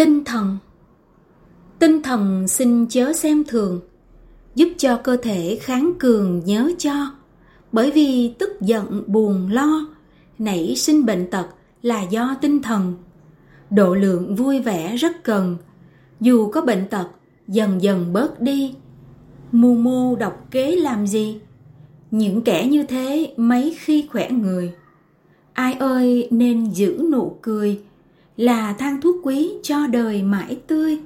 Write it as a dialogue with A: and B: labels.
A: Tinh thần Tinh thần xin chớ xem thường, giúp cho cơ thể kháng cường nhớ cho, bởi vì tức giận buồn lo, nảy sinh bệnh tật là do tinh thần. Độ lượng vui vẻ rất cần, dù có bệnh tật, dần dần bớt đi. Mù mô độc kế làm gì? Những kẻ như thế mấy khi khỏe người. Ai ơi nên giữ nụ cười, là thang thuốc quý cho đời mãi tươi.